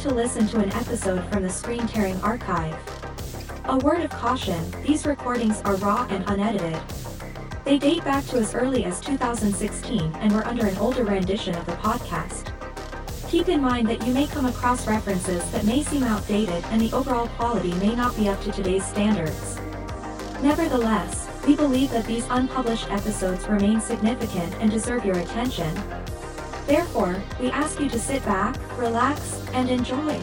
to listen to an episode from the Screen Tearing Archive. A word of caution these recordings are raw and unedited. They date back to as early as 2016 and were under an older rendition of the podcast. Keep in mind that you may come across references that may seem outdated and the overall quality may not be up to today's standards. Nevertheless, we believe that these unpublished episodes remain significant and deserve your attention. Therefore, we ask you to sit back, relax, and enjoy.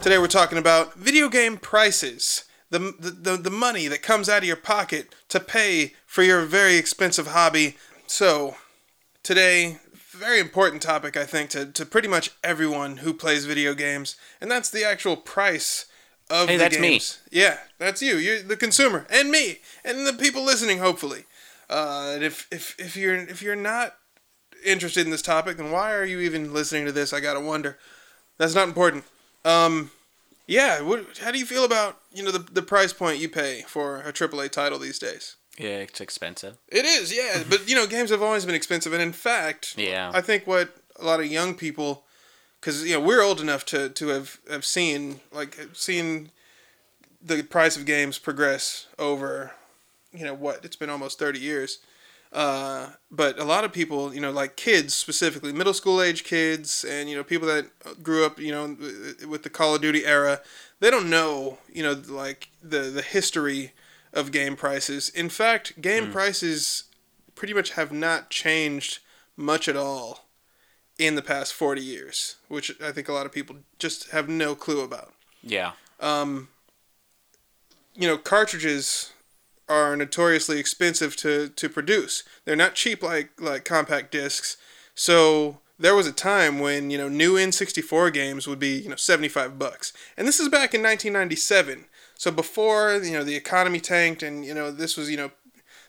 Today we're talking about video game prices. The, the, the, the money that comes out of your pocket to pay for your very expensive hobby. So, today, very important topic, I think, to, to pretty much everyone who plays video games, and that's the actual price of Hey, the that's me. games. Yeah, that's you. You're the consumer, and me, and the people listening, hopefully. Uh, and if, if, if you're if you're not interested in this topic, then why are you even listening to this? I gotta wonder. That's not important. Um, yeah. What, how do you feel about you know the the price point you pay for a AAA title these days? Yeah, it's expensive. It is, yeah. but you know, games have always been expensive, and in fact, Yeah. I think what a lot of young people, because you know we're old enough to to have have seen like seen the price of games progress over, you know what it's been almost thirty years. Uh, but a lot of people, you know, like kids specifically, middle school age kids, and you know, people that grew up, you know, with the Call of Duty era, they don't know, you know, like the the history of game prices. In fact, game prices pretty much have not changed much at all in the past 40 years, which I think a lot of people just have no clue about. Yeah. Um, you know, cartridges are notoriously expensive to, to produce. They're not cheap like like compact discs. So there was a time when you know new N64 games would be you know 75 bucks, and this is back in 1997. So before you know the economy tanked, and you know this was you know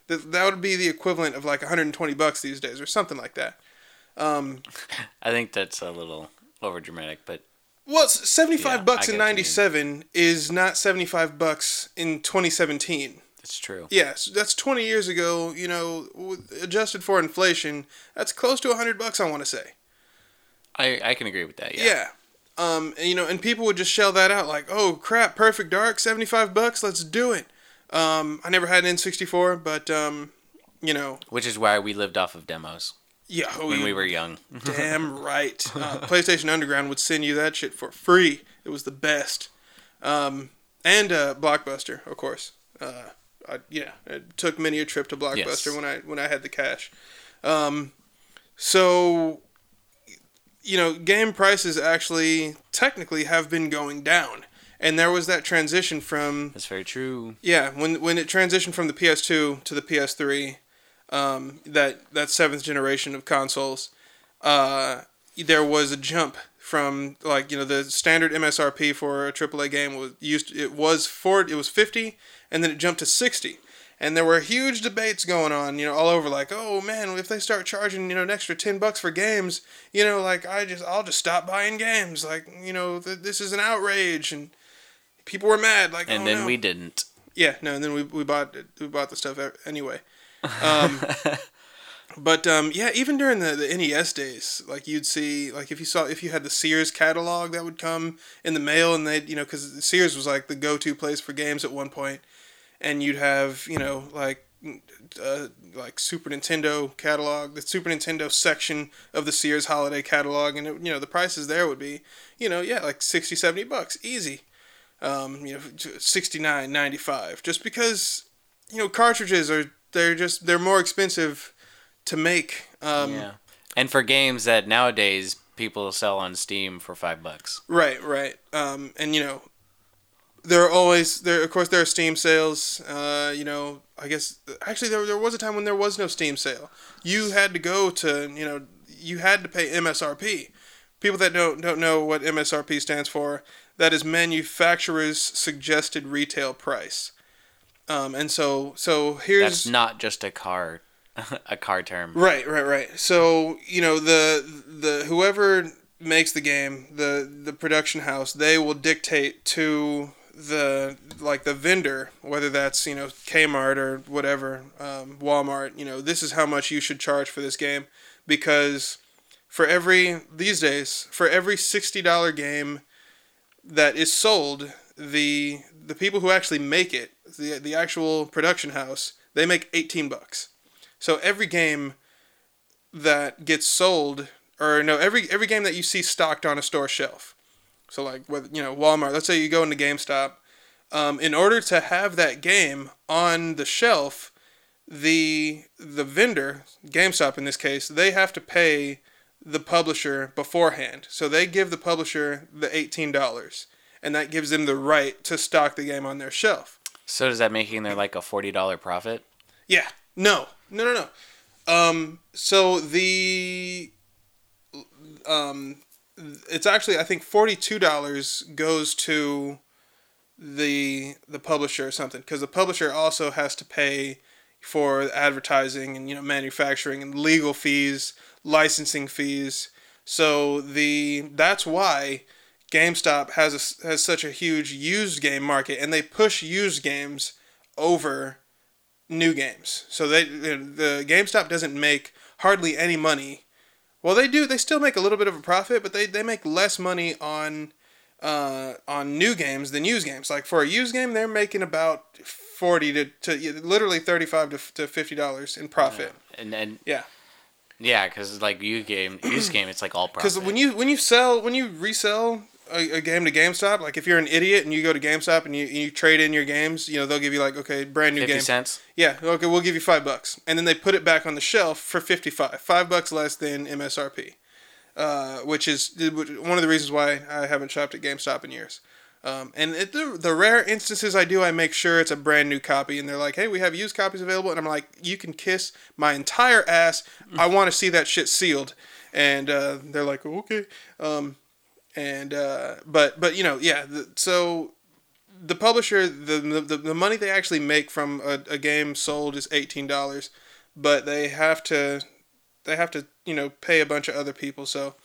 that that would be the equivalent of like 120 bucks these days or something like that. Um, I think that's a little over dramatic, but Well, 75 Yeah, bucks in get what you mean. 97 is not 75 bucks in 2017. It's true. Yes, that's 20 years ago, you know, adjusted for inflation, that's close to 100 bucks I want to say. I, I can agree with that. Yeah. Yeah. Um, and, you know, and people would just shell that out like, "Oh, crap, Perfect Dark, 75 bucks, let's do it." Um, I never had an N64, but um, you know, Which is why we lived off of demos yeah, oh, when you- we were young. Damn right. Uh, PlayStation Underground would send you that shit for free. It was the best. Um, and uh, Blockbuster, of course. Uh, I, yeah, it took many a trip to Blockbuster Yes. when I when I had the cash. Um, so, you know, game prices actually technically have been going down, and there was that transition from That's very true. yeah, when when it transitioned from the PS2 to the PS3, um, that that seventh generation of consoles, uh, there was a jump from like you know the standard MSRP for a AAA game was used it was for it was fifty, and then it jumped to sixty. And there were huge debates going on, you know, all over. Like, oh man, if they start charging, you know, an extra ten bucks for games, you know, like I just, I'll just stop buying games. Like, you know, th- this is an outrage, and people were mad. Like, And oh, then no. we didn't. Yeah, no, and then we, we bought we bought the stuff anyway. Um, but um, yeah, even during the, the NES days, like you'd see, like if you saw if you had the Sears catalog that would come in the mail, and they would you know because Sears was like the go to place for games at one point, and you'd have you know like uh, like Super Nintendo catalog, the Super Nintendo section of the Sears holiday catalog, and it, you know the prices there would be you know yeah like 60, 70 bucks easy um, you know, 69, 95, just because, you know, cartridges are, they're just, they're more expensive to make. Um, yeah. And for games that nowadays people sell on Steam for five bucks. Right, right. Um, and, you know, there are always, there, of course, there are Steam sales. Uh, you know, I guess, actually, there, there was a time when there was no Steam sale. You had to go to, you know, you had to pay MSRP. People that don't, don't know what MSRP stands for, that is manufacturer's suggested retail price. Um, and so, so here's That's not just a car, a car term. Right, right, right. So you know the the whoever makes the game, the the production house, they will dictate to the like the vendor, whether that's you know Kmart or whatever, um, Walmart, you know, this is how much you should charge for this game, because for every these days for every sixty dollar game that is sold, the the people who actually make it, the the actual production house, they make eighteen bucks. So every game that gets sold, or no, every every game that you see stocked on a store shelf. So like with you know Walmart, let's say you go into GameStop, um, in order to have that game on the shelf, the the vendor, GameStop in this case, they have to pay the publisher beforehand. So they give the publisher the eighteen dollars, and that gives them the right to stock the game on their shelf. So does that making there like a forty dollar profit? Yeah. No. No. No. No. Um. So the um, it's actually I think forty two dollars goes to the the publisher or something because the publisher also has to pay for advertising and you know manufacturing and legal fees, licensing fees. So the that's why GameStop has a, has such a huge used game market and they push used games over new games. So they the GameStop doesn't make hardly any money. Well, they do. They still make a little bit of a profit, but they, they make less money on uh, on new games than used games. Like for a used game, they're making about forty to, to literally thirty five to, to fifty dollars in profit. Yeah. And then yeah, yeah, because like you game, used game, it's like all profit. Because when you when you sell when you resell a, a, game to GameStop, like if you're an idiot and you go to GameStop and you, you trade in your games, you know they'll give you like okay brand new 50 game. cents. Yeah, okay, we'll give you five bucks, and then they put it back on the shelf for fifty five, five bucks less than MSRP, uh, which is one of the reasons why I haven't shopped at GameStop in years. Um, and it, the, the rare instances I do, I make sure it's a brand new copy, and they're like, "Hey, we have used copies available," and I'm like, "You can kiss my entire ass. I want to see that shit sealed." And uh, they're like, "Okay." Um, and uh, but but you know yeah the, so the publisher the, the the money they actually make from a, a game sold is eighteen dollars but they have to they have to you know pay a bunch of other people. So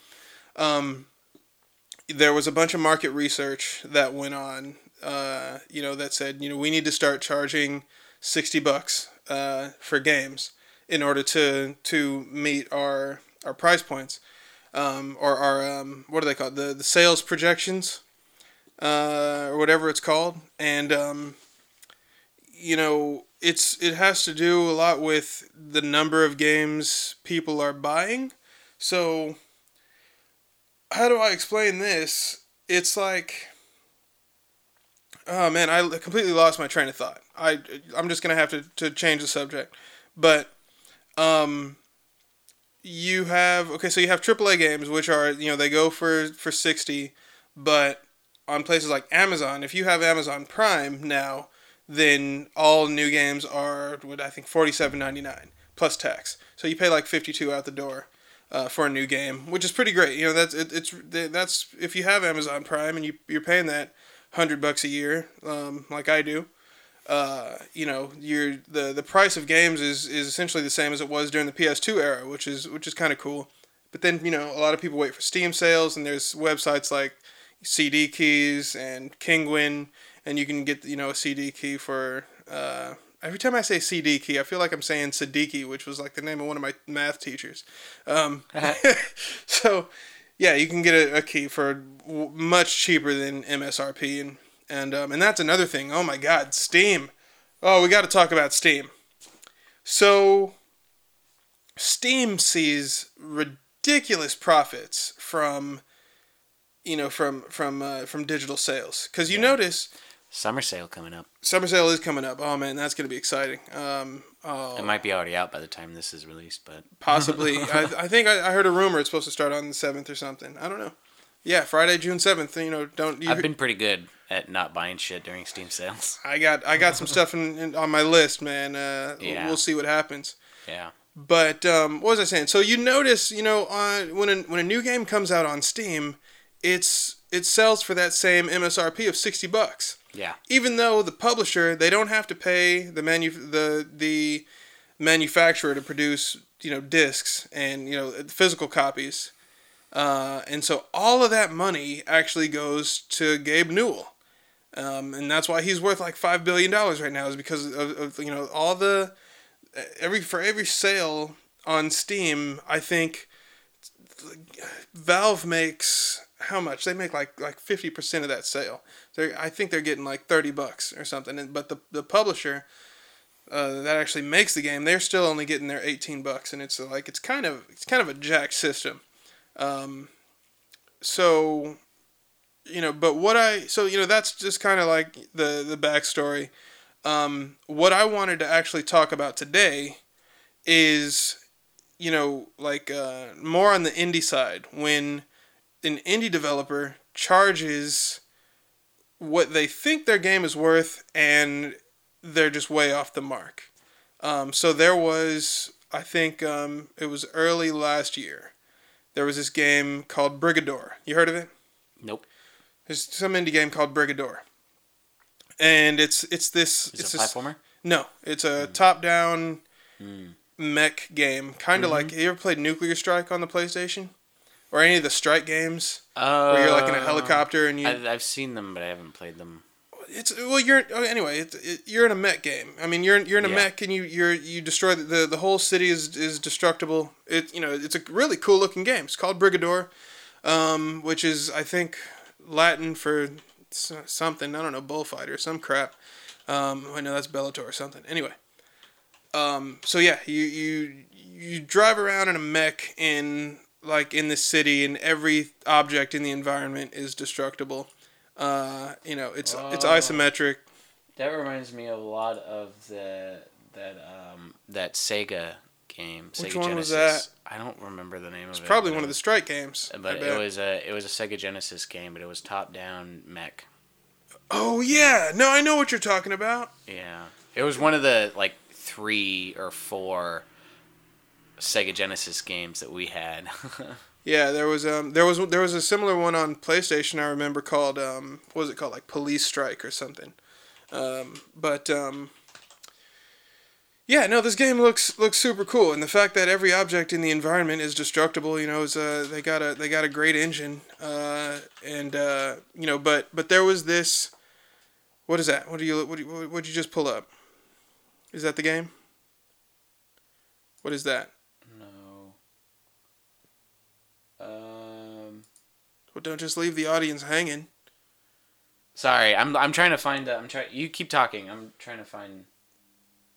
um, there was a bunch of market research that went on uh, you know that said you know we need to start charging 60 bucks uh, for games in order to to meet our our price points um, or our um, what are they called the the sales projections uh, or whatever it's called. And um, you know it's it has to do a lot with the number of games people are buying. So how do I explain this? It's like oh man I completely lost my train of thought. I I'm just gonna have to, to change the subject. But um you have okay, so you have AAA games, which are you know they go for for sixty, but on places like Amazon, if you have Amazon Prime now, then all new games are what I think forty seven ninety nine plus tax. So you pay like fifty two out the door. Uh, for a new game, which is pretty great. You know, that's it, it's that's if you have Amazon Prime and you you're paying that hundred bucks a year, um, like I do, uh, you know, your the the price of games is is essentially the same as it was during the PS2 era, which is which is kind of cool. But then you know, a lot of people wait for Steam sales, and there's websites like CD Keys and Kinguin, and you can get you know a CD key for. Uh, every time I say CD key, I feel like I'm saying Siddiqui, which was like the name of one of my math teachers. Um, so, yeah, you can get a, a key for much cheaper than MSRP, and and um, and that's another thing. Oh my God, Steam. Oh, we got to talk about Steam. So, Steam sees ridiculous profits from, you know, from from uh, from digital sales. Because you yeah. notice, summer sale coming up. Summer sale is coming up. Oh man, that's gonna be exciting. Um, oh, it might be already out by the time this is released, but possibly. I, I think I, I heard a rumor it's supposed to start on the seventh or something. I don't know. Yeah, Friday, June seventh. You know, don't. You I've been pretty good at not buying shit during Steam sales. I got I got some stuff in, in, on my list, man. Uh, yeah. We'll see what happens. Yeah. But um, what was I saying? So you notice, you know, on when a, when a new game comes out on Steam, it's it sells for that same MSRP of sixty bucks. Yeah. Even though the publisher they don't have to pay the manu the the manufacturer to produce you know discs and you know physical copies. Uh, and so all of that money actually goes to Gabe Newell um, and that's why he's worth like five billion dollars right now is because of, of you know all the every for every sale on Steam, I think Valve makes how much? They make like like fifty percent of that sale. They I think they're getting like thirty bucks or something. But the the publisher uh, that actually makes the game, they're still only getting their eighteen bucks, and it's like it's kind of it's kind of a jack system. Um, so you know, but what I so you know that's just kind of like the the backstory. Um, what I wanted to actually talk about today is you know like uh, more on the indie side when an indie developer charges what they think their game is worth and they're just way off the mark. Um, so there was, I think um, it was early last year, there was this game called Brigador. You heard of it? Nope. There's some indie game called Brigador, and it's it's this Is it's it a this, platformer? no, it's a top down Mm. mech game, kind of like have you ever played Nuclear Strike on the PlayStation, or any of the Strike games Oh. where you're like in a helicopter and you I've, I've seen them, but I haven't played them. It's well, you're oh, anyway. It, it, you're in a mech game. I mean, you're you're in a Yeah. mech, and you you're you destroy the, the the whole city is is destructible. It you know it's a really cool looking game. It's called Brigador, um, which is I think Latin for something. I don't know, bullfighter, some crap. Um, I know that's Bellator or something. Anyway, um, so yeah, you you you drive around in a mech in like in the city, and every object in the environment is destructible. Uh, you know, it's it's Oh. isometric. That reminds me a lot of the that um that Sega game. Which Sega one Genesis. was I don't remember the name of it. It's probably one of the strike games. I But it bet. was a it was a Sega Genesis game, but it was top down mech. Oh yeah, no, I know what you're talking about. Yeah, it was one of the like three or four Sega Genesis games that we had. Yeah, there was um there was there was a similar one on PlayStation. I remember called um what was it called like Police Strike or something. Um, but um. Yeah, no, this game looks looks super cool, and the fact that every object in the environment is destructible, you know, is uh they got a they got a great engine, uh, and uh, you know, but but there was this, what is that? What do you what do you, what did you just pull up? Is that the game? What is that? no. Um. Well, don't just leave the audience hanging. Sorry, I'm I'm trying to find. Uh, I'm trying. You keep talking. I'm trying to find.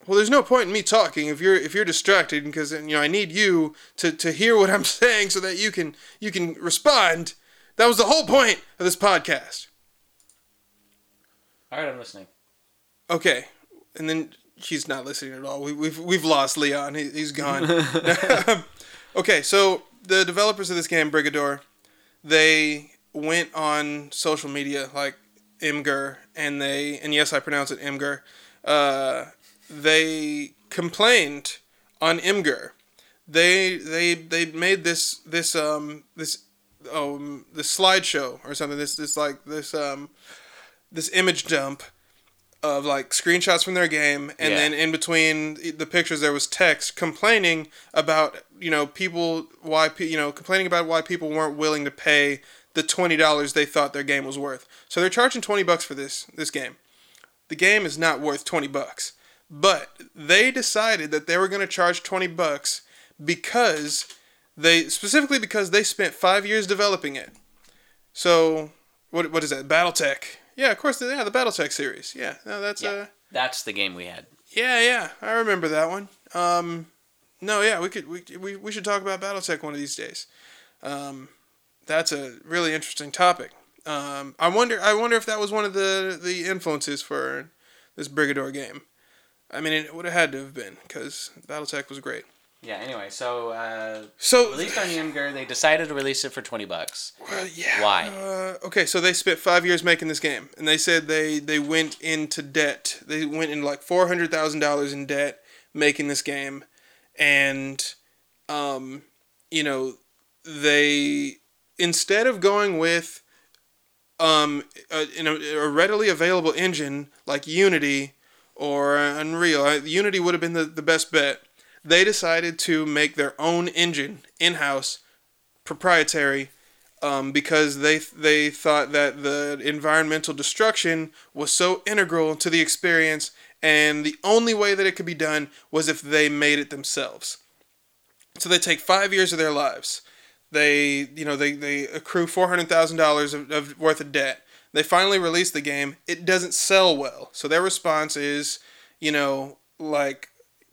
Well, there's no point in me talking if you're if you're distracted because you know I need you to, to hear what I'm saying so that you can you can respond. That was the whole point of this podcast. All right, I'm listening. Okay, and then he's not listening at all. We, we've we've lost Leon. He, he's gone. okay, so the developers of this game, Brigador, they went on social media like Imgur, and they and yes, I pronounce it Imgur. Uh, they complained on Imgur. They they they made this this um this um this slideshow or something. This this like this um this image dump of like screenshots from their game and Yeah. then in between the pictures there was text complaining about you know people why you know complaining about why people weren't willing to pay the $20 they thought their game was worth so they're charging 20 bucks for this this game the game is not worth 20 bucks but they decided that they were going to charge 20 bucks because they specifically because they spent 5 years developing it so what what is that BattleTech yeah, of course. Yeah, the BattleTech series. Yeah, no, that's Yeah. uh, That's the game we had. yeah, yeah. I remember that one. Um, no, yeah, we could we we, we should talk about BattleTech one of these days. Um, that's a really interesting topic. Um, I wonder I wonder if that was one of the the influences for this Brigador game. I mean, it would have had to have been because BattleTech was great. Yeah. Anyway, so uh, So released on Yimgur, they decided to release it for twenty bucks. Well, yeah. Why? Uh, okay, so they spent five years making this game, and they said they they went into debt. They went in like four hundred thousand dollars in debt making this game, and, um, you know, they instead of going with, um, a, in a, a readily available engine like Unity or Unreal, uh, Unity would have been the, the best bet. They decided to make their own engine in house, proprietary, um, because they they thought that the environmental destruction was so integral to the experience, and the only way that it could be done was if they made it themselves. So they take five years of their lives. They you know they they accrue four hundred thousand dollars of worth of debt. They finally release the game. It doesn't sell well, so their response is you know like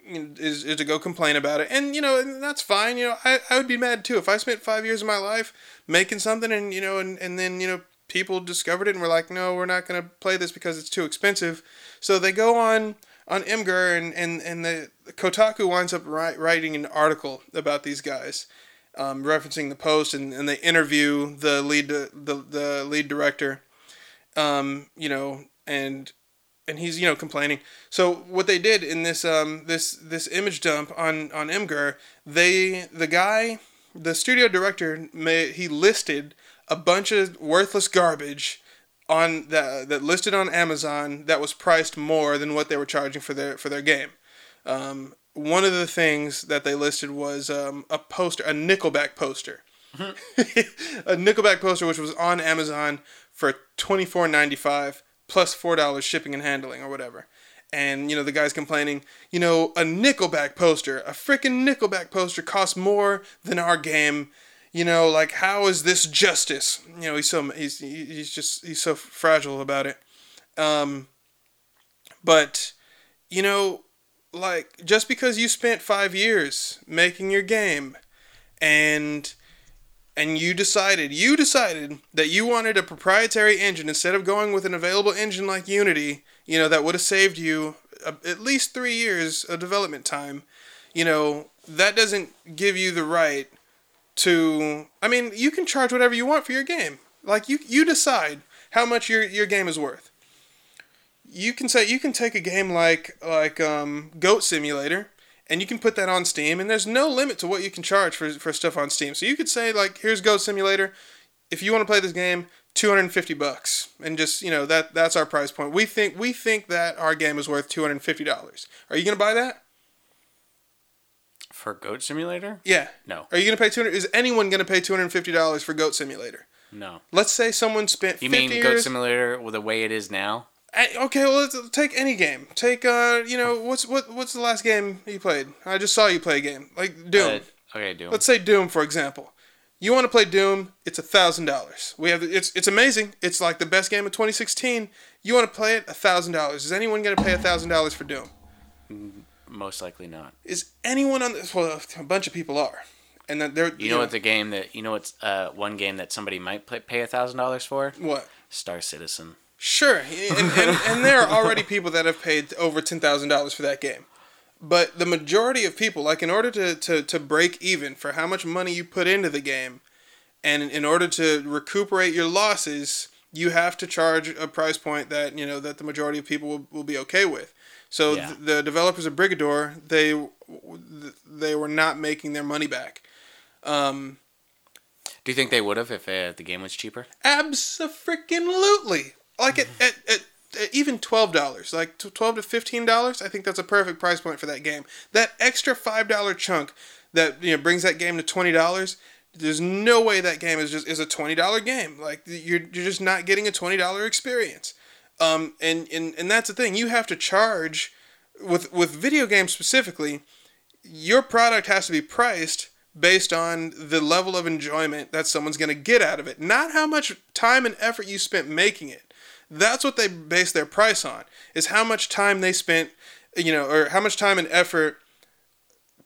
is, is to go complain about it. And, you know, and that's fine. You know, I, I would be mad too. If I spent five years of my life making something and, you know, and, and then, you know, people discovered it and were like, no, we're not going to play this because it's too expensive. So they go on on Imgur and, and, and the Kotaku winds up writing an article about these guys. Um, referencing the post and, and they interview the lead the, the lead director um, you know and and he's you know complaining. So what they did in this um this this image dump on on Imgur, they the guy, the studio director, may, he listed a bunch of worthless garbage on that that listed on Amazon that was priced more than what they were charging for their for their game. Um, one of the things that they listed was um, a poster, a Nickelback poster, a Nickelback poster which was on Amazon for twenty four ninety five plus four dollars shipping and handling or whatever. And you know the guy's complaining, you know, a Nickelback poster, a freaking Nickelback poster costs more than our game. You know, like how is this justice? You know, he's so he's he's just he's so fragile about it. Um, but you know, like just because you spent five years making your game, and and you decided you decided that you wanted a proprietary engine instead of going with an available engine like Unity, you know that would have saved you a, at least 3 years of development time, you know, that doesn't give you the right to I mean, you can charge whatever you want for your game. Like you you decide how much your your game is worth. You can say you can take a game like like um, Goat Simulator and you can put that on Steam, and there's no limit to what you can charge for, for stuff on Steam. So you could say like, here's Goat Simulator. If you want to play this game, 250 bucks, and just you know that that's our price point. We think we think that our game is worth 250 dollars. Are you gonna buy that? For Goat Simulator? Yeah. No. Are you gonna pay 200? Is anyone gonna pay 250 dollars for Goat Simulator? No. Let's say someone spent. You 50 mean years, Goat Simulator with the way it is now? Okay, well, let's take any game. Take uh, you know, what's what what's the last game you played? I just saw you play a game like Doom. Uh, okay, Doom. Let's say Doom for example. You want to play Doom? It's a thousand dollars. We have it's it's amazing. It's like the best game of 2016. You want to play it? A thousand dollars. Is anyone gonna pay a thousand dollars for Doom? Most likely not. Is anyone on this? Well, a bunch of people are, and then they're. You, you know, know what the game that you know what's uh one game that somebody might play, pay a thousand dollars for? What? Star Citizen. Sure, and, and, and there are already people that have paid over ten thousand dollars for that game. But the majority of people, like in order to, to, to break even for how much money you put into the game, and in order to recuperate your losses, you have to charge a price point that you know that the majority of people will, will be okay with. So yeah. th- the developers of Brigador, they they were not making their money back. Um, Do you think they would have if uh, the game was cheaper? Absolutely like at, at, at, at even twelve dollars, like twelve to fifteen dollars, I think that's a perfect price point for that game. That extra five dollar chunk that you know brings that game to twenty dollars. There's no way that game is just is a twenty dollar game. Like you're you're just not getting a twenty dollar experience. Um, and, and and that's the thing. You have to charge with with video games specifically. Your product has to be priced based on the level of enjoyment that someone's going to get out of it, not how much time and effort you spent making it. That's what they base their price on. Is how much time they spent, you know, or how much time and effort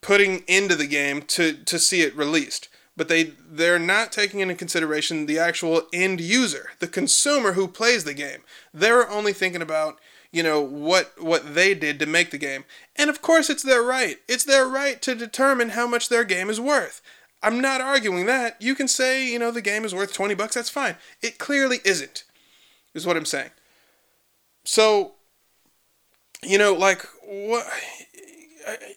putting into the game to to see it released. But they they're not taking into consideration the actual end user, the consumer who plays the game. They're only thinking about you know what what they did to make the game. And of course it's their right. It's their right to determine how much their game is worth. I'm not arguing that. You can say, you know, the game is worth 20 bucks, that's fine. It clearly isn't is what I'm saying. So, you know, like what,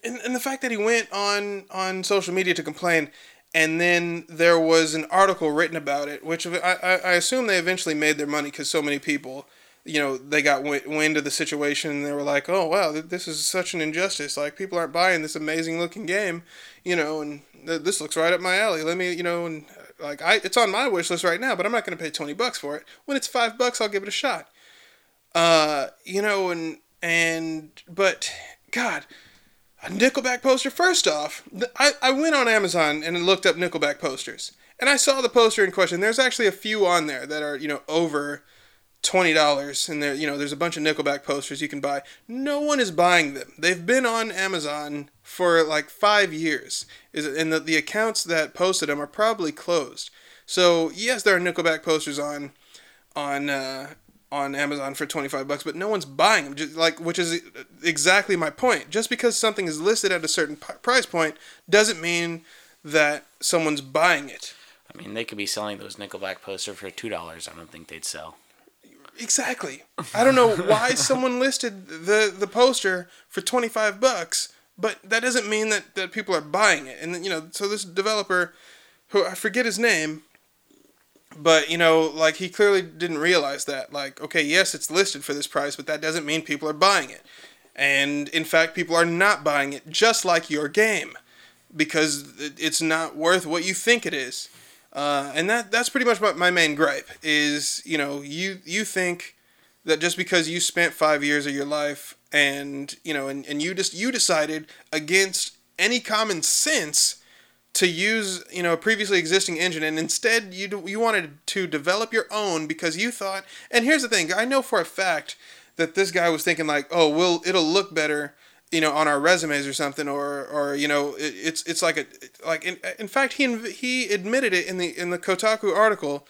and, and the fact that he went on on social media to complain, and then there was an article written about it, which I I, I assume they eventually made their money because so many people, you know, they got wind of the situation and they were like, oh wow, this is such an injustice. Like people aren't buying this amazing looking game, you know, and this looks right up my alley. Let me, you know, and like I it's on my wish list right now, but I'm not going to pay 20 bucks for it. When it's 5 bucks, I'll give it a shot. Uh, you know, and and but God, a Nickelback poster. First off, I, I went on Amazon and looked up Nickelback posters, and I saw the poster in question. There's actually a few on there that are you know over twenty dollars, and there you know there's a bunch of Nickelback posters you can buy. No one is buying them. They've been on Amazon for like five years, is and the, the accounts that posted them are probably closed. So yes, there are Nickelback posters on on uh, on Amazon for 25 bucks, but no one's buying them. Just like which is exactly my point. Just because something is listed at a certain p- price point doesn't mean that someone's buying it. I mean, they could be selling those Nickelback poster for two dollars. I don't think they'd sell. Exactly. I don't know why someone listed the the poster for 25 bucks, but that doesn't mean that that people are buying it. And you know, so this developer who I forget his name, but you know, like he clearly didn't realize that. Like, okay, yes, it's listed for this price, but that doesn't mean people are buying it. And in fact, people are not buying it, just like your game, because it's not worth what you think it is. Uh, and that that's pretty much my main gripe is you know you you think that just because you spent five years of your life and you know and, and you just you decided against any common sense to use you know a previously existing engine and instead you you wanted to develop your own because you thought and here's the thing I know for a fact that this guy was thinking like oh well it'll look better you know on our resumes or something or or you know it, it's it's like a like in, in fact he he admitted it in the in the Kotaku article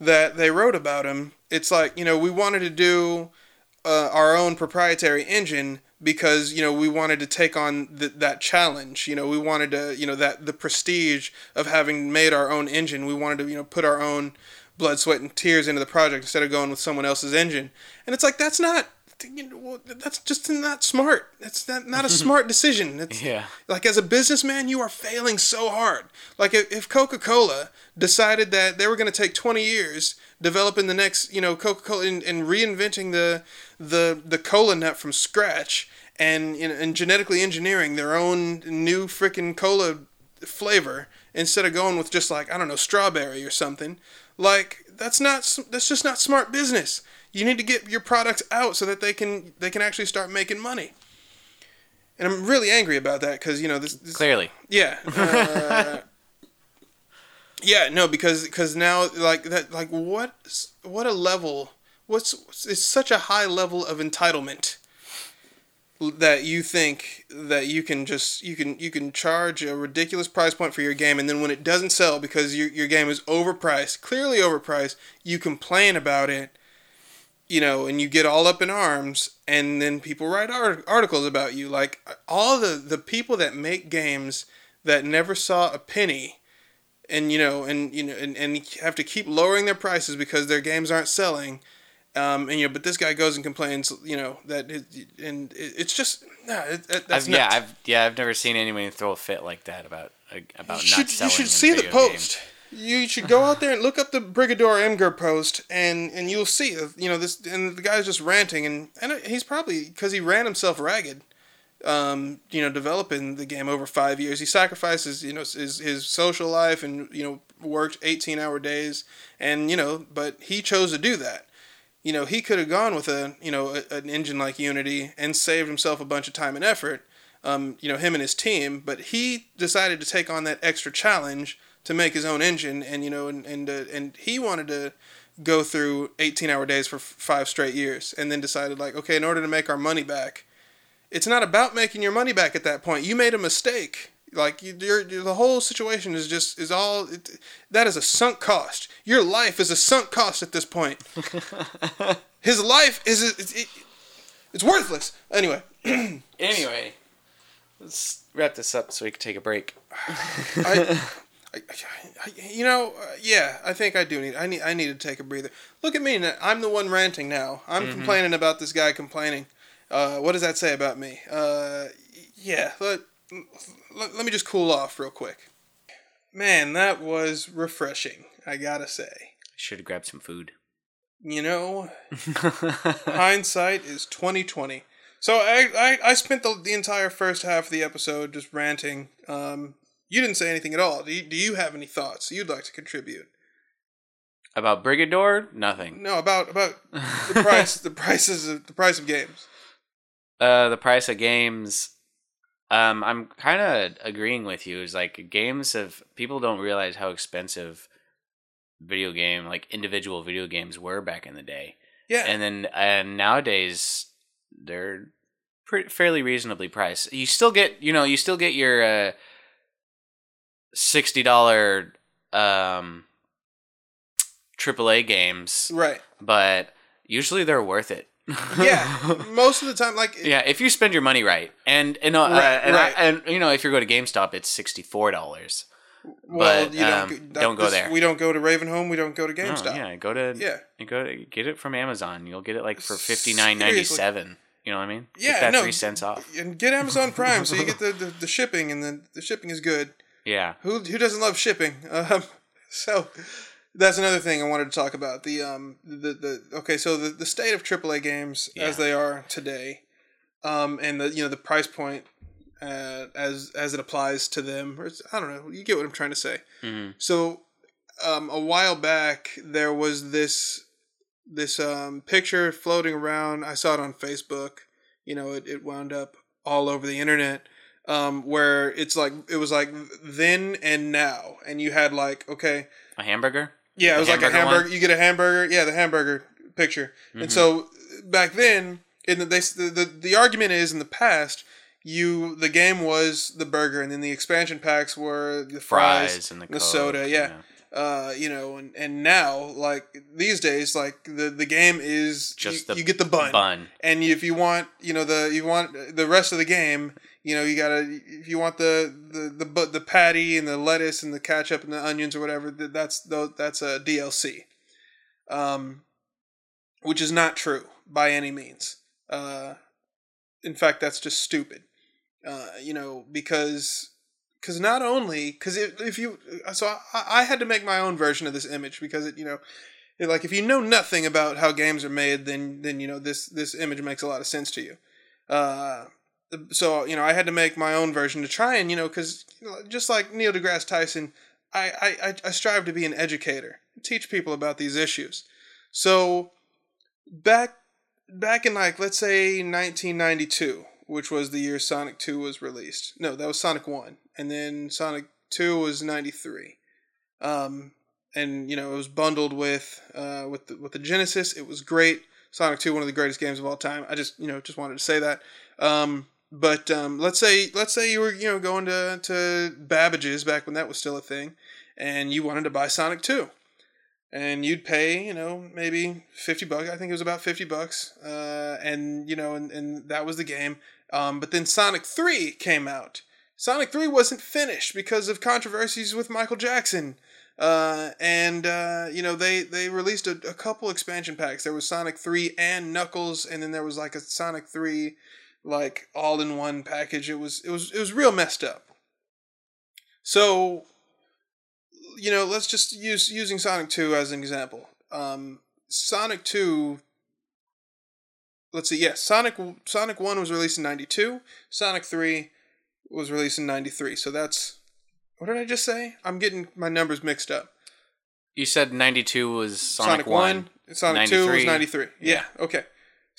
that they wrote about him. It's like you know we wanted to do uh, our own proprietary engine because you know we wanted to take on th- that challenge. You know we wanted to you know that the prestige of having made our own engine. We wanted to you know put our own blood sweat and tears into the project instead of going with someone else's engine. And it's like that's not you know, that's just not smart. That's not, not a smart decision. It's, yeah. Like as a businessman, you are failing so hard. Like if, if Coca Cola decided that they were going to take 20 years developing the next, you know, Coca Cola and, and reinventing the the the cola nut from scratch and you know, and genetically engineering their own new freaking cola flavor instead of going with just like I don't know strawberry or something. Like that's not that's just not smart business. You need to get your products out so that they can they can actually start making money. And I'm really angry about that because you know this, this clearly. Yeah. Uh, yeah. No, because because now like that like what what a level what's it's such a high level of entitlement that you think that you can just you can you can charge a ridiculous price point for your game and then when it doesn't sell because your your game is overpriced clearly overpriced you complain about it you know, and you get all up in arms, and then people write art- articles about you. Like all the the people that make games that never saw a penny, and you know, and you know, and, and have to keep lowering their prices because their games aren't selling. Um, and you know, but this guy goes and complains, you know, that it, and it, it's just, nah, it, that's I've, yeah, I've yeah, I've never seen anyone throw a fit like that about about you not should, selling. You should see the post. Game you should go out there and look up the Brigador Imgur post, and and you'll see, you know, this and the guy's just ranting, and and he's probably because he ran himself ragged, um, you know, developing the game over five years. He sacrifices, you know, his his social life, and you know, worked eighteen hour days, and you know, but he chose to do that. You know, he could have gone with a you know a, an engine like Unity and saved himself a bunch of time and effort. Um, you know, him and his team, but he decided to take on that extra challenge to make his own engine, and you know, and and uh, and he wanted to go through 18 hour days for f- five straight years, and then decided like, okay, in order to make our money back, it's not about making your money back at that point. You made a mistake. Like you, you're, you're, the whole situation is just is all it, that is a sunk cost. Your life is a sunk cost at this point. His life is it, it's worthless. Anyway. anyway, let's wrap this up so we can take a break. I, I, I, you know, uh, yeah, I think I do need. I need. I need to take a breather. Look at me. I'm the one ranting now. I'm mm-hmm. complaining about this guy complaining. Uh, what does that say about me? Uh, yeah. Let, let, let me just cool off real quick. Man, that was refreshing. I gotta say. Should have grabbed some food. You know, hindsight is twenty twenty. So I, I, I spent the, the entire first half of the episode just ranting. Um, You didn't say anything at all. Do you, do you have any thoughts you'd like to contribute? About Brigador, nothing. No, about about the price, the prices of the price of games. Uh, the price of games. Um, I'm kind of agreeing with you. Is like games have people don't realize how expensive video game like individual video games were back in the day, Yeah, and then and nowadays they're pretty fairly reasonably priced. You still get you know you still get your uh, sixty dollar um AAA games, right. but usually they're worth it. Yeah, most of the time, like yeah. If you spend your money right, and and uh, Right, and, I- and you know if you go to GameStop, it's sixty four dollars. well, but, you don't um, go- don't go this- there. We don't go to Ravenholm. We don't go to GameStop. yeah, go to Yeah. you go to get it from Amazon. You'll get it like for fifty nine ninety seven. You know what I mean? Yeah, get that no, three cents off. and get Amazon Prime so you get the, the, the shipping, and the, the shipping is good. Yeah, Who who doesn't love shipping? Um, so that's another thing I wanted to talk about. The um the the okay, so the, the state of AAA games as they are today, um, and the you know the price point, uh, as as it applies to them. Or it's, I don't know. You get what I'm trying to say. hmm So, um, a while back there was this this um, picture floating around. I saw it on Facebook. You know, it, it wound up all over the internet. Um, where it's like it was like then and now, and you had like okay, a hamburger. yeah, it was like a hamburger hamburger. You get a hamburger, yeah, the hamburger picture. Mhm. And so back then, in the, they, the the the argument is in the past, you the game was the burger, and then the expansion packs were the fries, Fries and the, the soda, you yeah. uh, you know, and, and now like these days, like the the game is Just you, you get the bun, bun. and if you want, you know, the you want the rest of the game, you know, you gotta if you want the the the the patty and the lettuce and the ketchup and the onions or whatever, that's that's a DLC, um, which is not true by any means. Uh, in fact, that's just stupid. Uh, you know, because because not only because if, if you so I, I had to make my own version of this image because it you know it, like if you know nothing about how games are made then then you know this this image makes a lot of sense to you uh so you know i had to make my own version to try and you know because you know, just like neil degrasse tyson I, I I- strive to be an educator teach people about these issues. So back back in like let's say 1992 which was the year sonic 2 was released. No that was sonic 1 and then sonic 2 was 93 um and you know it was bundled with uh with the, with the genesis. It was great. Sonic 2 one of the greatest games of all time. I just you know just wanted to say that. Um but um let's say let's say you were you know going to to babbage's back when that was still a thing and you wanted to buy sonic 2 and you'd pay you know maybe 50 bucks i think it was about 50 bucks uh and you know and, and that was the game. Um but then sonic 3 came out. Sonic 3 wasn't finished because of controversies with michael jackson. Uh, and uh, you know they they released a, a couple expansion packs. There was Sonic Three and Knuckles, and then there was like a Sonic Three, like all in one package. It was it was it was real messed up. So, you know, let's just use using Sonic Two as an example. Um, Sonic Two. Let's see. Yes, Sonic Sonic One was released in '92. Sonic Three was released in '93. So that's what did I just say? I'm getting my numbers mixed up. You said ninety two was Sonic, Sonic, One. 1, Sonic 2 was 93. 93. Yeah, okay.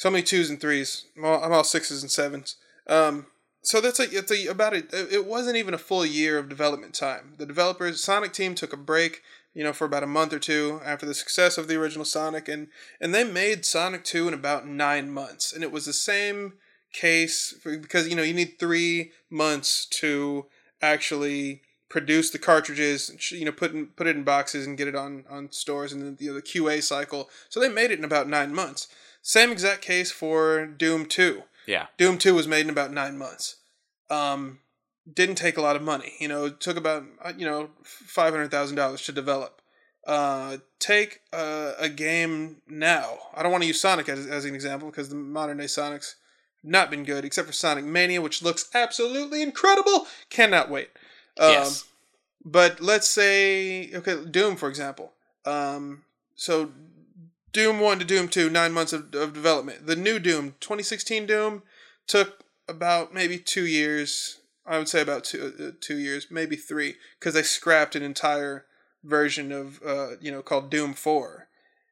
So many twos and threes. I'm all, I'm all sixes and sevens. Um, so that's a, it's a, about it. It wasn't even a full year of development time. The developers, Sonic team, took a break, you know, for about a month or two after the success of the original Sonic, and and they made Sonic Two in about nine months, and it was the same case because you know you need three months to actually produce the cartridges, you know, put in, put it in boxes and get it on on stores, and then you know, the QA cycle. So they made it in about nine months. Same exact case for Doom Two. Yeah. Doom Two was made in about nine months. Um, didn't take a lot of money. You know, it took about uh, you know five hundred thousand dollars to develop. Uh, take a, a game now. I don't want to use Sonic as, as an example because the modern day Sonics not been good, except for Sonic Mania, which looks absolutely incredible. Cannot wait. Um, yes. But let's say, okay, Doom, for example. Um, so Doom 1 to Doom 2, nine months of, of development. The new Doom, 2016 Doom, took about maybe two years. I would say about two uh, two years, maybe three, because they scrapped an entire version of uh, you know called Doom Four,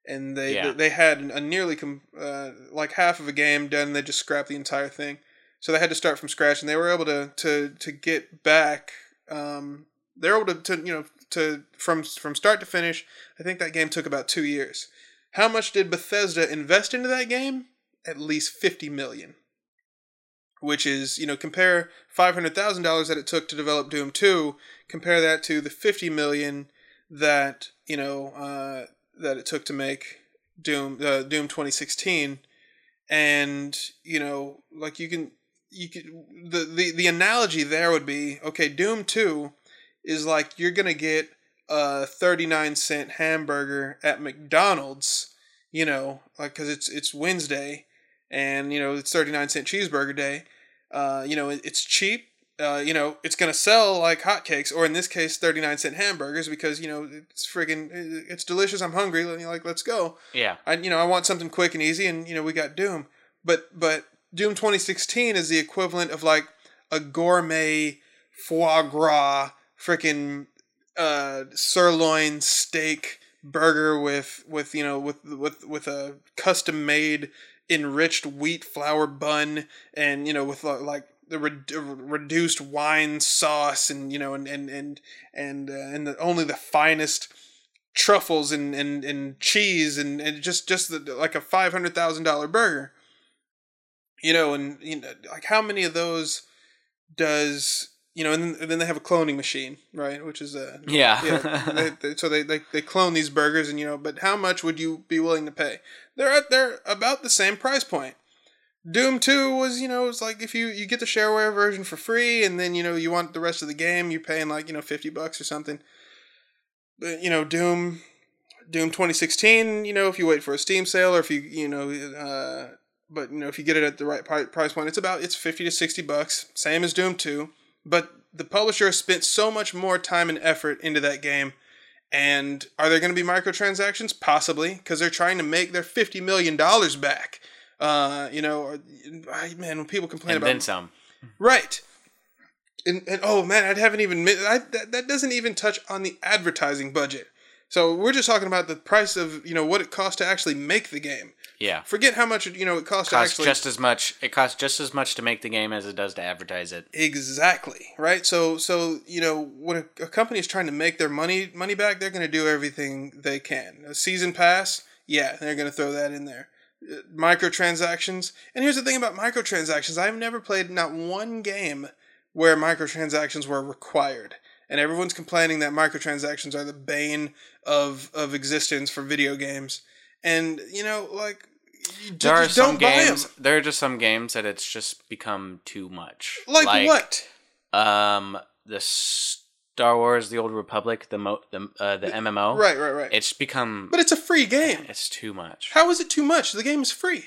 and they Yeah. they had a nearly com- uh, like half of a game done. They just scrapped the entire thing, so they had to start from scratch, and they were able to to to get back. Um, they were able to, to you know to from from start to finish. I think that game took about two years. How much did Bethesda invest into that game? At least fifty million which is you know compare five hundred thousand dollars that it took to develop Doom Two, compare that to the fifty million that you know uh, that it took to make Doom uh, Doom twenty sixteen, and you know like you can you could the, the the analogy there would be okay Doom Two is like you're gonna get a thirty nine cent hamburger at McDonald's, you know like because it's it's Wednesday and you know it's 39 cent cheeseburger day uh, you know it, it's cheap uh, you know it's gonna sell like hotcakes or in this case 39 cent hamburgers because you know it's friggin' it's delicious i'm hungry like let's go Yeah. i you know i want something quick and easy and you know we got doom but but doom 2016 is the equivalent of like a gourmet foie gras freaking uh, sirloin steak burger with with you know with with with a custom made enriched wheat flour bun and you know with uh, like the re- reduced wine sauce and you know and and and and, uh, and the, only the finest truffles and and, and cheese and, and just just the, like a five hundred thousand dollar burger. You know and you know like how many of those does you know and then, and then they have a cloning machine right which is a Yeah. yeah. They, they, so they, they they clone these burgers, and you know, but how much would you be willing to pay? They're at they're about the same price point. Doom Two was you know it's like if you you get the shareware version for free, and then you know you want the rest of the game, you're paying like you know fifty bucks or something. But you know Doom, Doom 2016, you know if you wait for a Steam sale or if you you know. uh but you know if you get it at the right price point, it's about it's fifty to sixty bucks, same as Doom Two. But the publisher has spent so much more time and effort into that game. And are there going to be microtransactions? Possibly, because they're trying to make their fifty million dollars back. Uh, you know, or, I- man, when people complain and about then some. right, and, and oh man, I haven't even I, that that doesn't even touch on the advertising budget. So we're just talking about the price of you know what it costs to actually make the game. Yeah. Forget how much you know it costs, Costs to actually just as much. It costs just as much to make the game as it does to advertise it. Exactly right. So so you know when a, a company is trying to make their money money back, they're going to do everything they can. A season pass, yeah, they're going to throw that in there. Uh, Microtransactions, and here's the thing about microtransactions: I've never played not one game where microtransactions were required, and everyone's complaining that microtransactions are the bane of of existence for video games. And you know, like you There are just some don't buy 'em. games. There are just some games that it's just become too much. Like, what? Um, the Star Wars: The Old Republic, the mo- the uh, the MMO. Right, right, right. It's become. but it's a free game. it's too much. How is it too much? The game is free.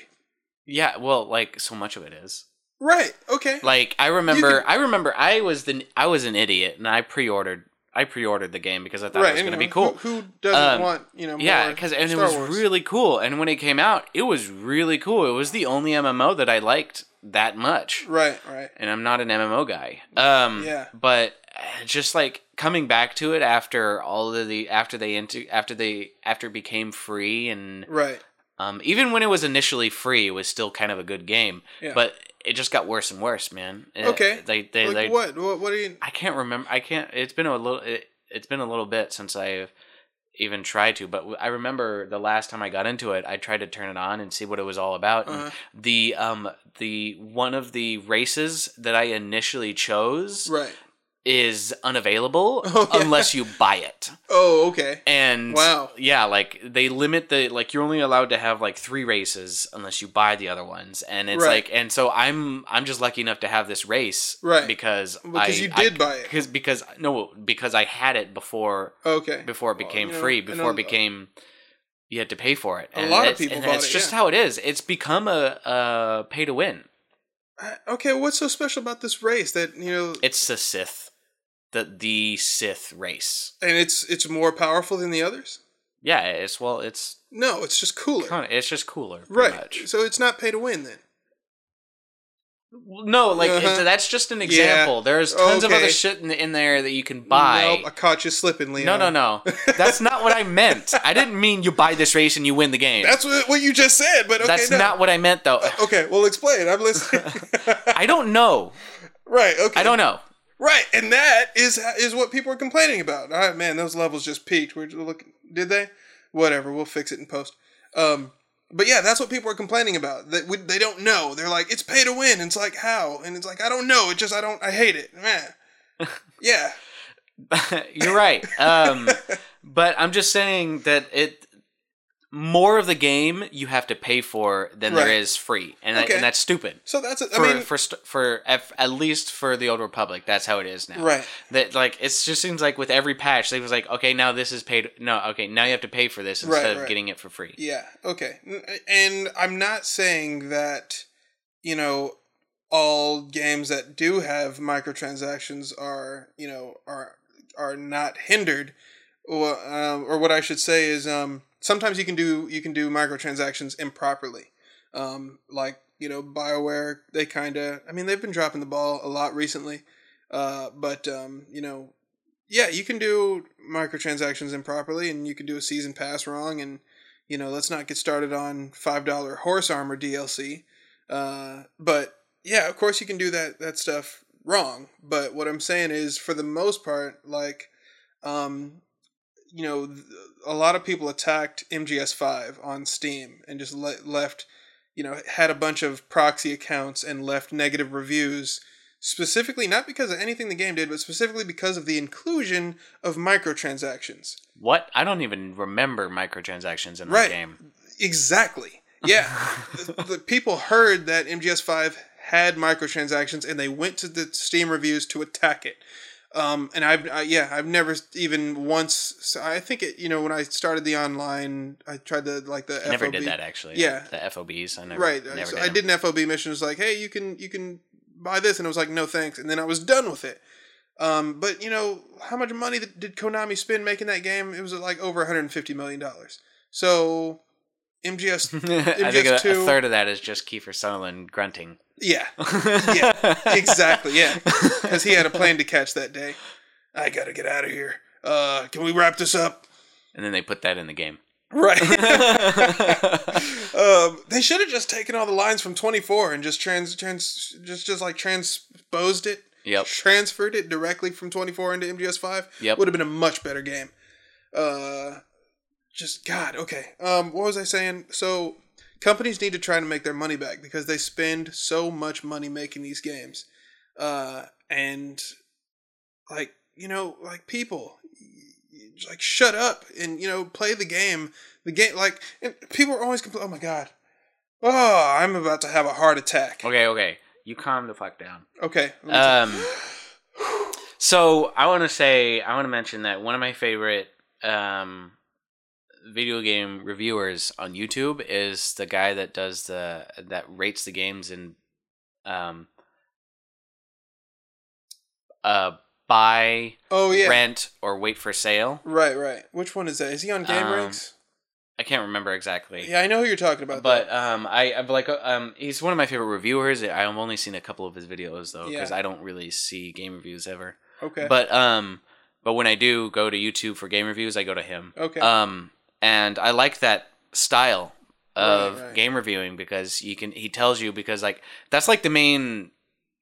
Yeah, well, like so much of it is. Right. Okay. Like I remember, can- I remember, I was the I was an idiot, and I pre-ordered. I pre-ordered the game because I thought it was going to be cool. Who, who doesn't Um, want you know? yeah, because and it was Wars? really cool. And when it came out, it was really cool. It was the only MMO that I liked that much. right, right. And I'm not an MMO guy. Um, Yeah. But uh, just like coming back to it after all of the after they into after they after it became free and Right. Um, even when it was initially free, it was still kind of a good game. Yeah. But it just got worse and worse, man. It- Okay. They they, Like they what? What? What do you? I can't remember. I can't. It's been a little. It, it's been a little bit since I've even tried to. But I remember the last time I got into it, I tried to turn it on and see what it was all about. Uh-huh. The um the one of the races that I initially chose Right. Is unavailable Oh, yeah. unless you buy it. Oh, okay. And Wow. yeah, like they limit the like you're only allowed to have like three races unless you buy the other ones, and it's Right. like and so I'm I'm just lucky enough to have this race, Right. Because Because I, you did I, buy it. because because no because I had it before Okay. before it Well, became you know, free before it became you had to pay for it. A lot of people and bought it's it, just yeah. how it is. It's become a, a pay to win. Uh, Okay. What's so special about this race that you know? It's the Sith, the the Sith race. and it's it's more powerful than the others. Yeah, it's well, it's No, it's just cooler. kind of it's just cooler, Right. Much. So it's not pay to win then. No, like Uh-huh. that's just an example. There's tons of other shit in, in there that you can buy. Nope, I caught you slipping, Leon. no, no, no. That's not what I meant. I didn't mean you buy this race and you win the game. That's what, what you just said, but okay, That's no. not what I meant, though. Okay, well, explain. I'm listening. I don't know. right. Okay. I don't know. Right, and that is is what people are complaining about. All right, man, those levels just peaked. We're looking. Did they? Whatever. We'll fix it in post. Um, but yeah, that's what people are complaining about. That we, they don't know. They're like, it's pay to win. And it's like how? And it's like I don't know. It just I don't. I hate it. Man. Yeah. You're right. Um, but I'm just saying that it more of the game you have to pay for than there Right. is free, and, that- and that's stupid. So that's it. I For mean, for st- for at, at least for the old republic, that's how it is now. right. That like it just seems like with every patch, they was like, okay, now this is paid. No, okay, now you have to pay for this Right, instead of getting it for free. Yeah. Okay. And I'm not saying that you know all games that do have microtransactions are you know are are not hindered. Or, um, or what I should say is um, sometimes you can do you can do microtransactions improperly. Um, like you know Bioware, they kind of I mean they've been dropping the ball a lot recently. Uh, but um, you know, yeah, you can do microtransactions improperly, and you can do a season pass wrong, and you know, let's not get started on five dollar horse armor DLC. Uh, but yeah, of course you can do that that stuff wrong. But what I'm saying is, for the most part, like, um, you know, th- a lot of people attacked MGS5 on Steam and just le- left, you know, had a bunch of proxy accounts and left negative reviews. Specifically, not because of anything the game did, but specifically because of the inclusion of microtransactions. What? I don't even remember microtransactions in Right. game. Exactly. Yeah. the, the people heard that MGS5 had microtransactions and they went to the Steam reviews to attack it. Um, and I've, I, yeah, I've never even once, so I think it, you know, when I started the online, I tried the, like the I never FOB. did that actually. Yeah. the FOBs. I never. Right. Never so did I did an FOB mission. It was like, hey, you can, you can buy this. And I was like, no, thanks. And then I was done with it. Um, but you know, how much money did Konami spend making that game? It was like over 150 million dollars. So MGS, I think a, a third of that is just Kiefer Sutherland grunting. Yeah, yeah, exactly, yeah, because he had a plane to catch that day. I gotta get out of here. Uh, can we wrap this up? And then they put that in the game. Right. um, they should have just taken all the lines from 24 and just trans, trans, just, just like transposed it. Yep. Transferred it directly from 24 into MGS5. Yep. Would have been a much better game. Uh, just God. Okay. Um, what was I saying? So companies need to try to make their money back because they spend so much money making these games. Uh, and like you know, like people, like shut up and you know play the game. The game, like and people are always complaining. Oh my god. Oh, I'm about to have a heart attack. Okay, okay. You calm the fuck down. Okay. Um, so I want to say I want to mention that one of my favorite um, video game reviewers on YouTube is the guy that does the that rates the games in um uh buy oh yeah. rent or wait for sale. Right, right. Which one is that? Is he on Game Um, Ranks? I can't remember exactly. Yeah, I know who you're talking about. But though. um, I I've like um, he's one of my favorite reviewers. I've only seen a couple of his videos though, because Yeah. I don't really see game reviews ever. okay. But um, but when I do go to YouTube for game reviews, I go to him. okay. Um, and I like that style of Right, right. game reviewing because you can he tells you because like that's like the main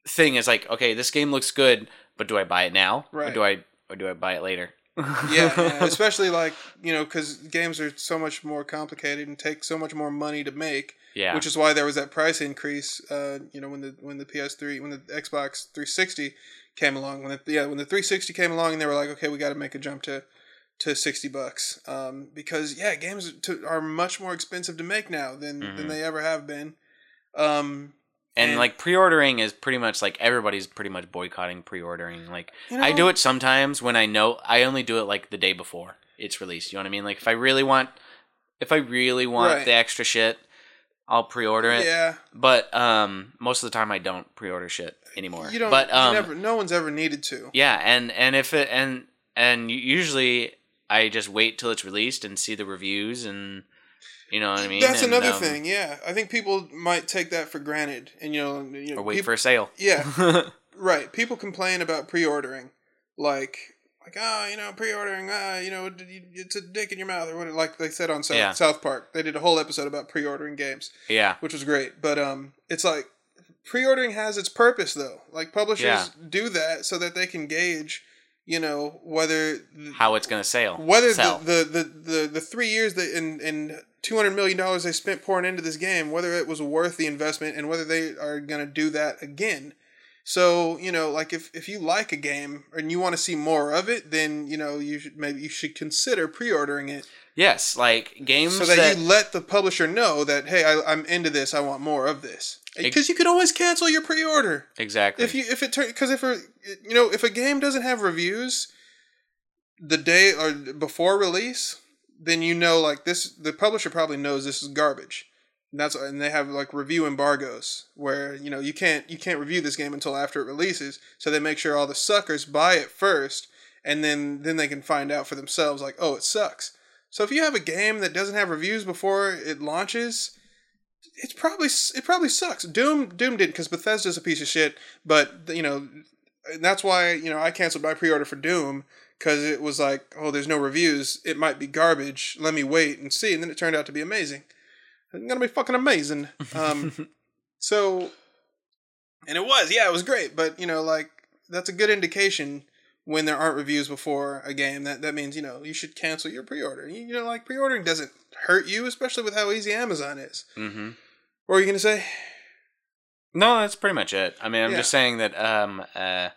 thing is like okay this game looks good but do I buy it now or do I or do I buy it later? yeah, yeah, especially like you know because games are so much more complicated and take so much more money to make, yeah. which is why there was that price increase. Uh, you know when the when the PS3 when the Xbox 360 came along when the yeah when the 360 came along and they were like okay we got to make a jump to to 60 bucks um, because yeah games to, are much more expensive to make now than Mhm. than they ever have been. Um, and and- like pre-ordering is pretty much like everybody's pretty much boycotting pre-ordering. Like you know, I do it sometimes when I know I only do it like the day before it's released. You know what I mean? Like if I really want, if I really want Right. the extra shit, I'll pre-order it. Yeah, But um, most of the time I don't pre-order shit anymore. you don't. But um, you never, no one's ever needed to. yeah, and and if it and and usually I just wait till it's released and see the reviews and You know what I mean? That's And, another um, thing. Yeah, I think people might take that for granted, and you know, you know Or wait peop- for a sale. Yeah, right. People complain about pre-ordering, like like oh, you know, pre-ordering, ah, you know, it's a dick in your mouth, or what? Like they said on South, Yeah. South Park, they did a whole episode about pre-ordering games, yeah. which was great. But um, it's like pre-ordering has its purpose though. Like publishers Yeah. do that so that they can gauge, you know, whether th- How it's gonna sell. whether sell. the, the, the, the, the three years that in in two hundred million dollars they spent pouring into this game, whether it was worth the investment and whether they are gonna do that again. So you know, like if, if you like a game and you want to see more of it, then you know you should maybe you should consider pre-ordering it yes, like games so that, that, you let the publisher know that hey, I, I'm into this, I want more of this. Because you can always cancel your pre-order. Exactly. if you if it turn because if a you know if a game doesn't have reviews the day or before release then you know like this the publisher probably knows this is garbage. And that's and they have like review embargoes where you know you can't you can't review this game until after it releases. So they make sure all the suckers buy it first and then then they can find out for themselves like oh it sucks. So if you have a game that doesn't have reviews before it launches it's probably it probably sucks. Doom Doom didn't because Bethesda's a piece of shit. But you know, and that's why you know I canceled my pre-order for Doom because it was like, oh, there's no reviews. It might be garbage. Let me wait and see. And then it turned out to be amazing. It's gonna be fucking amazing. Um, so, and it was, yeah, it was great. But you know, like that's a good indication when there aren't reviews before a game. That that means you know you should cancel your pre-order. You, you know, like pre-ordering doesn't hurt you, especially with how easy Amazon is. hmm What were you gonna say? No, that's pretty much it. I mean, I'm Yeah. just saying that, um, uh,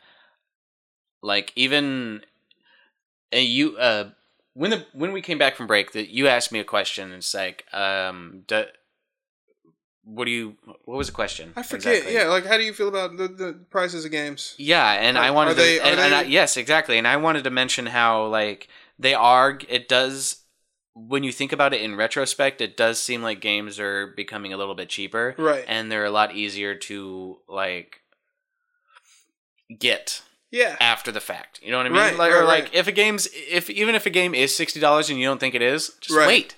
like even uh, you, uh, when the when we came back from break, that you asked me a question. It's like, um, do, what do you? What was the question? I forget. exactly? Yeah, like how do you feel about the, the prices of games? Yeah, and Are- I wanted are they- to, are and, and I, yes, exactly, and I wanted to mention how like they are. It does when you think about it in retrospect, it does seem like games are becoming a little bit cheaper, Right. and they're a lot easier to like get Yeah. after the fact. You know what I mean? Right, like, right, or like right. if a game's if even if a game is sixty dollars and you don't think it is, just Right. wait.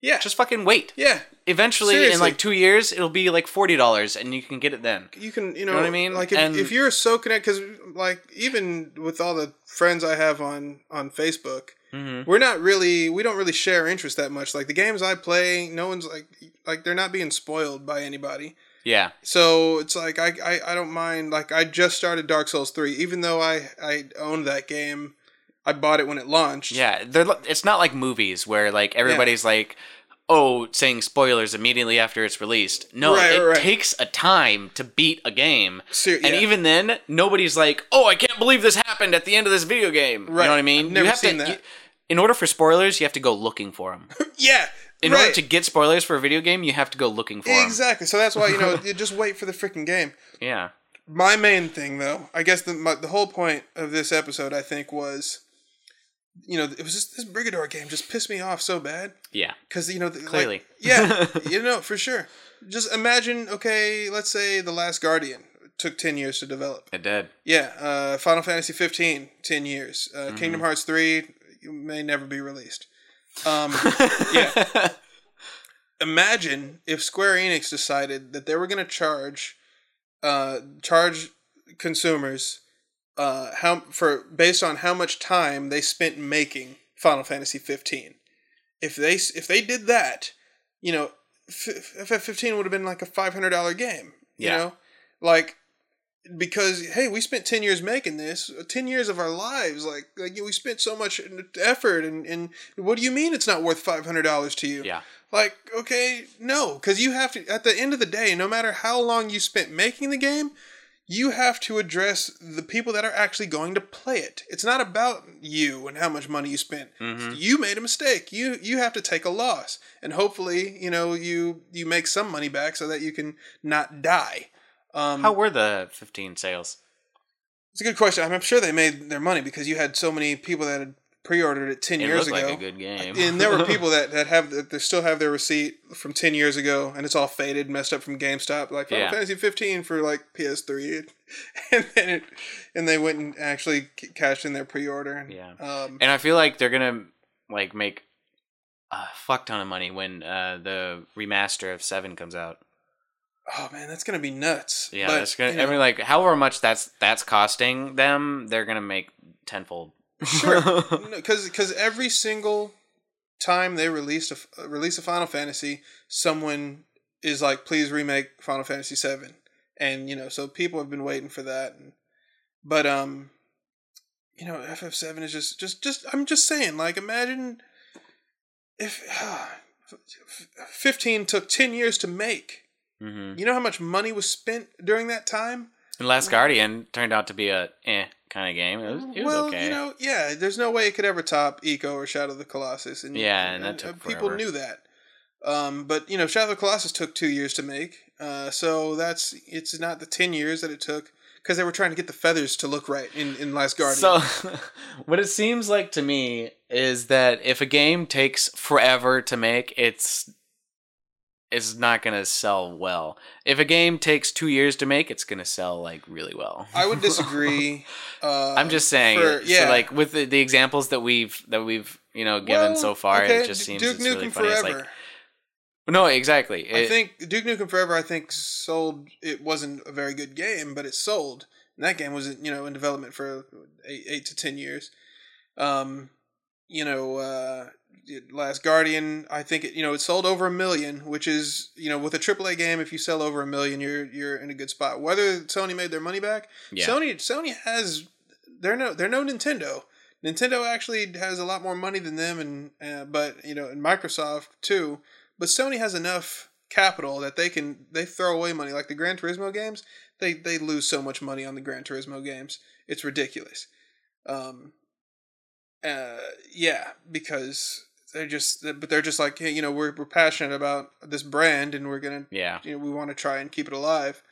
Yeah. Just fucking wait. yeah. Eventually, in like two years, it'll be like forty dollars, and you can get it then. You can, you know, know what I mean? Like if, And- if you're so connected, because like even with all the friends I have on on Facebook, Mm-hmm. we're not really, we don't really share interest that much. Like the games I play, no one's like, like they're not being spoiled by anybody. Yeah, So it's like I, I, I don't mind. Like I just started Dark Souls three, even though I I owned that game. I bought it when it launched. yeah. They're, it's not like movies where like everybody's like, oh, saying spoilers immediately after it's released. No, Right, it right. takes a time to beat a game. Ser- And yeah. even then, nobody's like, "Oh, I can't believe this happened at the end of this video game." Right. You know what I mean? I've never you have seen to, that. you- in order for spoilers, you have to go looking for them. yeah. In right. order to get spoilers for a video game, you have to go looking for them. exactly. So that's why you know you just wait for the freaking game. Yeah. My main thing, though, I guess the my, the whole point of this episode, I think, was, you know, it was just this Brigador game just pissed me off so bad Yeah. because you know, the, like- Clearly. yeah, you know, for sure. Just imagine, okay, let's say the Last Guardian took ten years to develop. It did. Yeah, uh, Final Fantasy 15, 10 years. Uh, Mm-hmm. Kingdom Hearts 3 may never be released. Um, yeah. Imagine if Square Enix decided that they were going to charge uh, charge consumers uh, how for based on how much time they spent making Final Fantasy 15. If they if they did that, you know, F- FF15 would have been like a $500 game, you Yeah. know? Like because hey, we spent 10 years making this, 10 years of our lives like like we spent so much effort and and what do you mean it's not worth $500 to you? yeah. Like, okay, no, because you have to, at the end of the day, no matter how long you spent making the game, you have to address the people that are actually going to play it. It's not about you and how much money you spent. Mm-hmm. You made a mistake. You you have to take a loss, and hopefully, you know, you you make some money back so that you can not die. Um, How were the 15 sales? it's a good question. I'm sure they made their money because you had so many people that had pre-ordered it ten It years ago. like a good game. and there were people that, that have that they still have their receipt from ten years ago, and it's all faded, messed up from GameStop, like Final Yeah. Fantasy 15 for like PS3, and then it, and they went and actually cashed in their pre-order. Yeah. Um, and I feel like they're gonna like make a fuck ton of money when uh, the remaster of Seven comes out. Oh man, that's gonna be nuts. Yeah, But, that's gonna. you know, I mean, like, however much that's that's costing them, they're gonna make tenfold. Sure, because because every single time they released a uh, release a Final Fantasy, someone is like, "Please remake Final Fantasy VII," and you know, so people have been waiting for that. And, but um, you know, FF seven is just just just. I'm just saying, like, imagine if fifteen took ten years to make. Hmm You know how much money was spent during that time? And Last Guardian turned out to be a eh kind of game. It was, it was well, okay. you know, yeah, there's no way it could ever top Ico or Shadow of the Colossus, and Yeah, and that took people knew that. Um, but you know, Shadow of the Colossus took two years to make, uh, so that's it's not the ten years that it took because they were trying to get the feathers to look right in in Last Guardian. So, what it seems like to me is that if a game takes forever to make, it's it's not gonna sell well. If a game takes two years to make, it's gonna sell like really well. I would disagree. Uh, I'm just saying, for- yeah. yeah. like with the, the examples that we've that we've you know given Well, so far, okay, it just seems Duke it's Nukem really funny. It's like no, exactly. I think Duke Nukem Forever. I think sold. It wasn't a very good game, but it sold. And that game was you know in development for eight, eight to ten years. Um, you know, uh, Last Guardian. I think it you know it sold over a million, which is you know with a AAA game, if you sell over a million, you're you're in a good spot. Whether Sony made their money back, yeah. Sony Sony has they're no they're no Nintendo. Nintendo actually has a lot more money than them, and uh, but you know, and Microsoft too. But Sony has enough capital that they can they throw away money like the Gran Turismo games. They they lose so much money on the Gran Turismo games. It's ridiculous. Um, uh, yeah, because they're just but they're just like hey, you know we're we're passionate about this brand and we're gonna yeah. you know we want to try and keep it alive.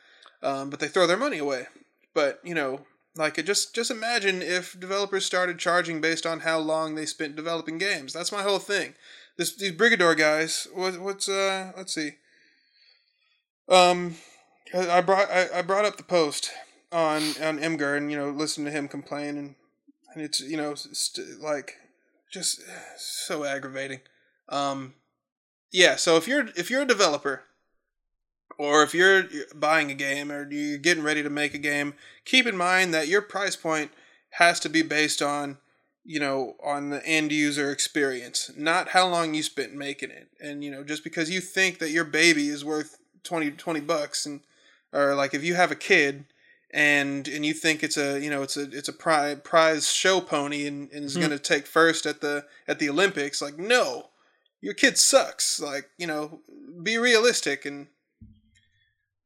Um, but they throw their money away. But you know like just just imagine if developers started charging based on how long they spent developing games. That's my whole thing. This these brigador guys what, what's uh let's see. Um i I brought I, I brought up the post on on Imgur and you know listen to him complain and and it's you know st- like just so aggravating um yeah so if you're if you're a developer or if you're buying a game or you're getting ready to make a game, keep in mind that your price point has to be based on, you know, on the end user experience, not how long you spent making it. And you know, just because you think that your baby is worth 20 20 bucks and or like if you have a kid and and you think it's a you know it's a it's a prize prize show pony and, and is Hmm. going to take first at the at the Olympics like no your kid sucks like you know be realistic and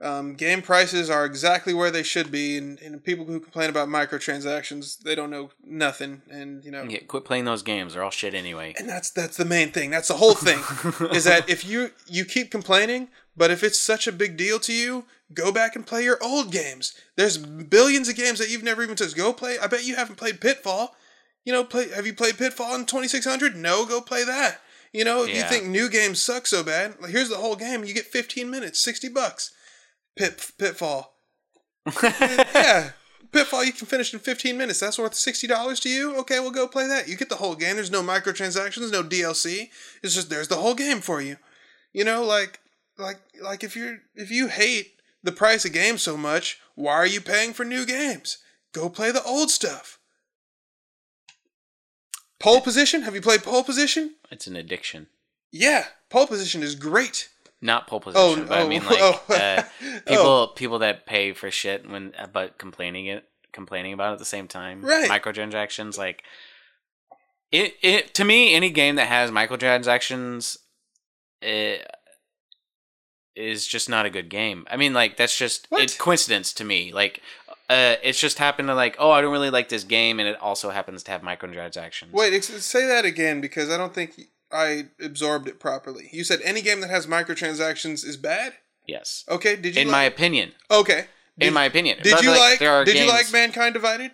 um, game prices are exactly where they should be, and, and people who complain about microtransactions, they don't know nothing, and you know, Yeah, quit playing those games. They're all shit anyway. and that's that's the main thing. That's the whole thing is that if you you keep complaining, but if it's such a big deal to you, go back and play your old games. There's billions of games that you've never even touched. Go play. I bet you haven't played Pitfall. You know, play. Have you played Pitfall in 2600? No, go play that. You know, if you think new games suck so bad, like here's the whole game. You get 15 minutes, 60 bucks. Pit Pitfall. yeah. Pitfall you can finish in 15 minutes. That's worth $60 to you? Okay, we'll go play that. You get the whole game. There's no microtransactions, no DLC. It's just there's the whole game for you. You know, like like like if you're if you hate the price of games so much, why are you paying for new games? Go play the old stuff. Pole position? Have you played pole position? It's an addiction. Yeah, pole position is great. Not pole position, but I oh, mean like oh. uh, Oh. people people that pay for shit when but complaining it complaining about it at the same time. Right. Microtransactions like it it to me any game that has microtransactions it is just not a good game. I mean like that's just What? it's coincidence to me. Like uh, it's just happened to like, oh, I don't really like this game, and it also happens to have microtransactions. Wait, ex- say that again because I don't think I absorbed it properly. You said any game that has microtransactions is bad. Yes, Okay, did you? in like- my opinion, okay. Did, in my opinion. did But, you like? There are did you like Mankind Divided?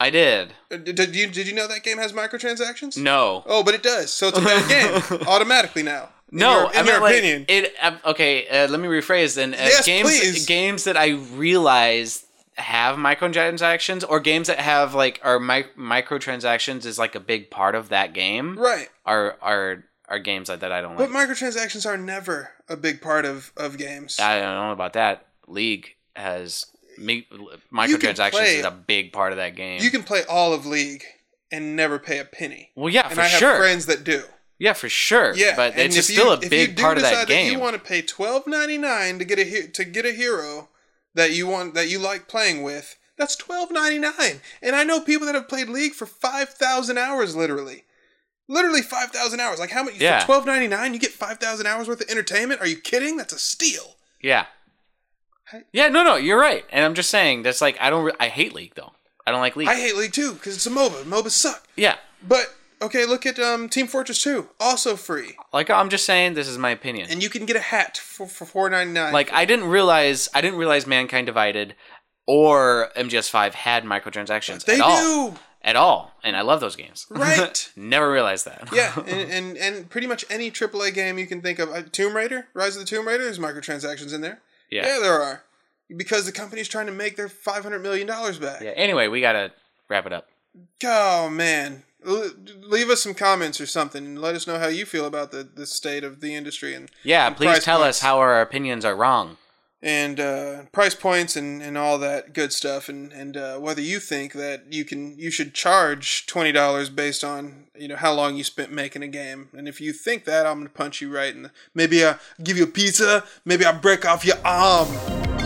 I did. Uh, Did, did you did you know that game has microtransactions? No. Oh, but it does. So it's a bad game automatically now. No, your, in I mean your like opinion. it. Okay, uh, let me rephrase then. Uh, Yes, games, please. games that I realize have microtransactions or games that have like are mi- microtransactions is like a big part of that game Right. are are are games like that I don't But microtransactions are never a big part of, of games. I don't know about that. League has mi- microtransactions play- is a big part of that game. You can play all of League and never pay a penny. well, yeah, And for I have sure. friends that do. Yeah, for sure. Yeah, but and it's if still you, a you big part of that game. you want to pay twelve ninety nine to get a he- to get a hero that you want that you like playing with. That's twelve ninety nine, and I know people that have played League for five thousand hours, literally, literally five thousand hours. Like how much Yeah. for twelve ninety nine? You get five thousand hours worth of entertainment? Are you kidding? That's a steal. yeah. Yeah, no, no, you're right. And I'm just saying that's like I don't. Re- I hate League though. I don't like League. I hate League too because it's a MOBA. MOBAs suck. yeah, But okay, look at um, Team Fortress Two, also free, like I'm just saying this is my opinion. and you can get a hat for for four ninety nine. like I didn't realize I didn't realize Mankind Divided or MGS5 had microtransactions they at all. At all. And I love those games. Right. Never realized that. Yeah, and, and and pretty much any AAA game you can think of. Uh, Tomb Raider, Rise of the Tomb Raider, there's microtransactions in there. yeah. Yeah, there are. Because the company's trying to make their five hundred million dollars back. Yeah. Anyway, we gotta wrap it up. Oh man, leave us some comments or something, and let us know how you feel about the, the state of the industry and Yeah, and please tell points. us how our opinions are wrong. and uh, price points and, and all that good stuff, and and uh, whether you think that you can you should charge twenty dollars based on you know how long you spent making a game, and if you think that, I'm gonna punch you right in the maybe I give you a pizza, maybe I break off your arm.